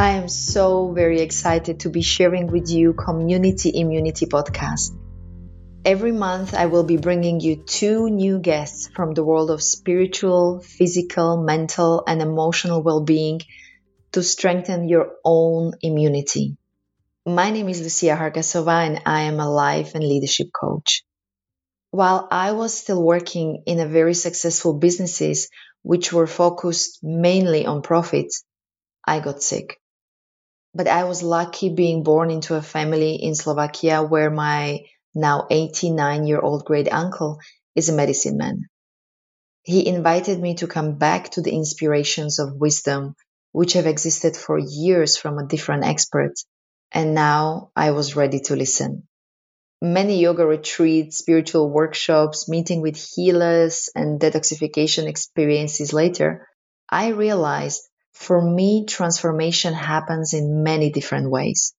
I am so very excited to be sharing with you Community Immunity podcast. Every month, I will be bringing you two new guests from the world of spiritual, physical, mental, and emotional well being to strengthen your own immunity. My name is Lucia Hargasova, and I am a life and leadership coach. While I was still working in a very successful businesses which were focused mainly on profits, I got sick. But I was lucky being born into a family in Slovakia where my now 89 year old great uncle is a medicine man. He invited me to come back to the inspirations of wisdom which have existed for years from a different expert, and now I was ready to listen. Many yoga retreats, spiritual workshops, meeting with healers, and detoxification experiences later, I realized for me, transformation happens in many different ways,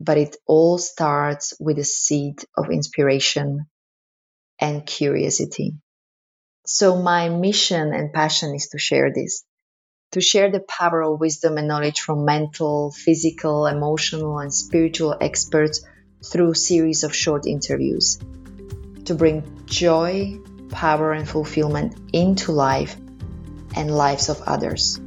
but it all starts with a seed of inspiration and curiosity. So my mission and passion is to share this, to share the power of wisdom and knowledge from mental, physical, emotional, and spiritual experts through series of short interviews, to bring joy, power, and fulfillment into life and lives of others.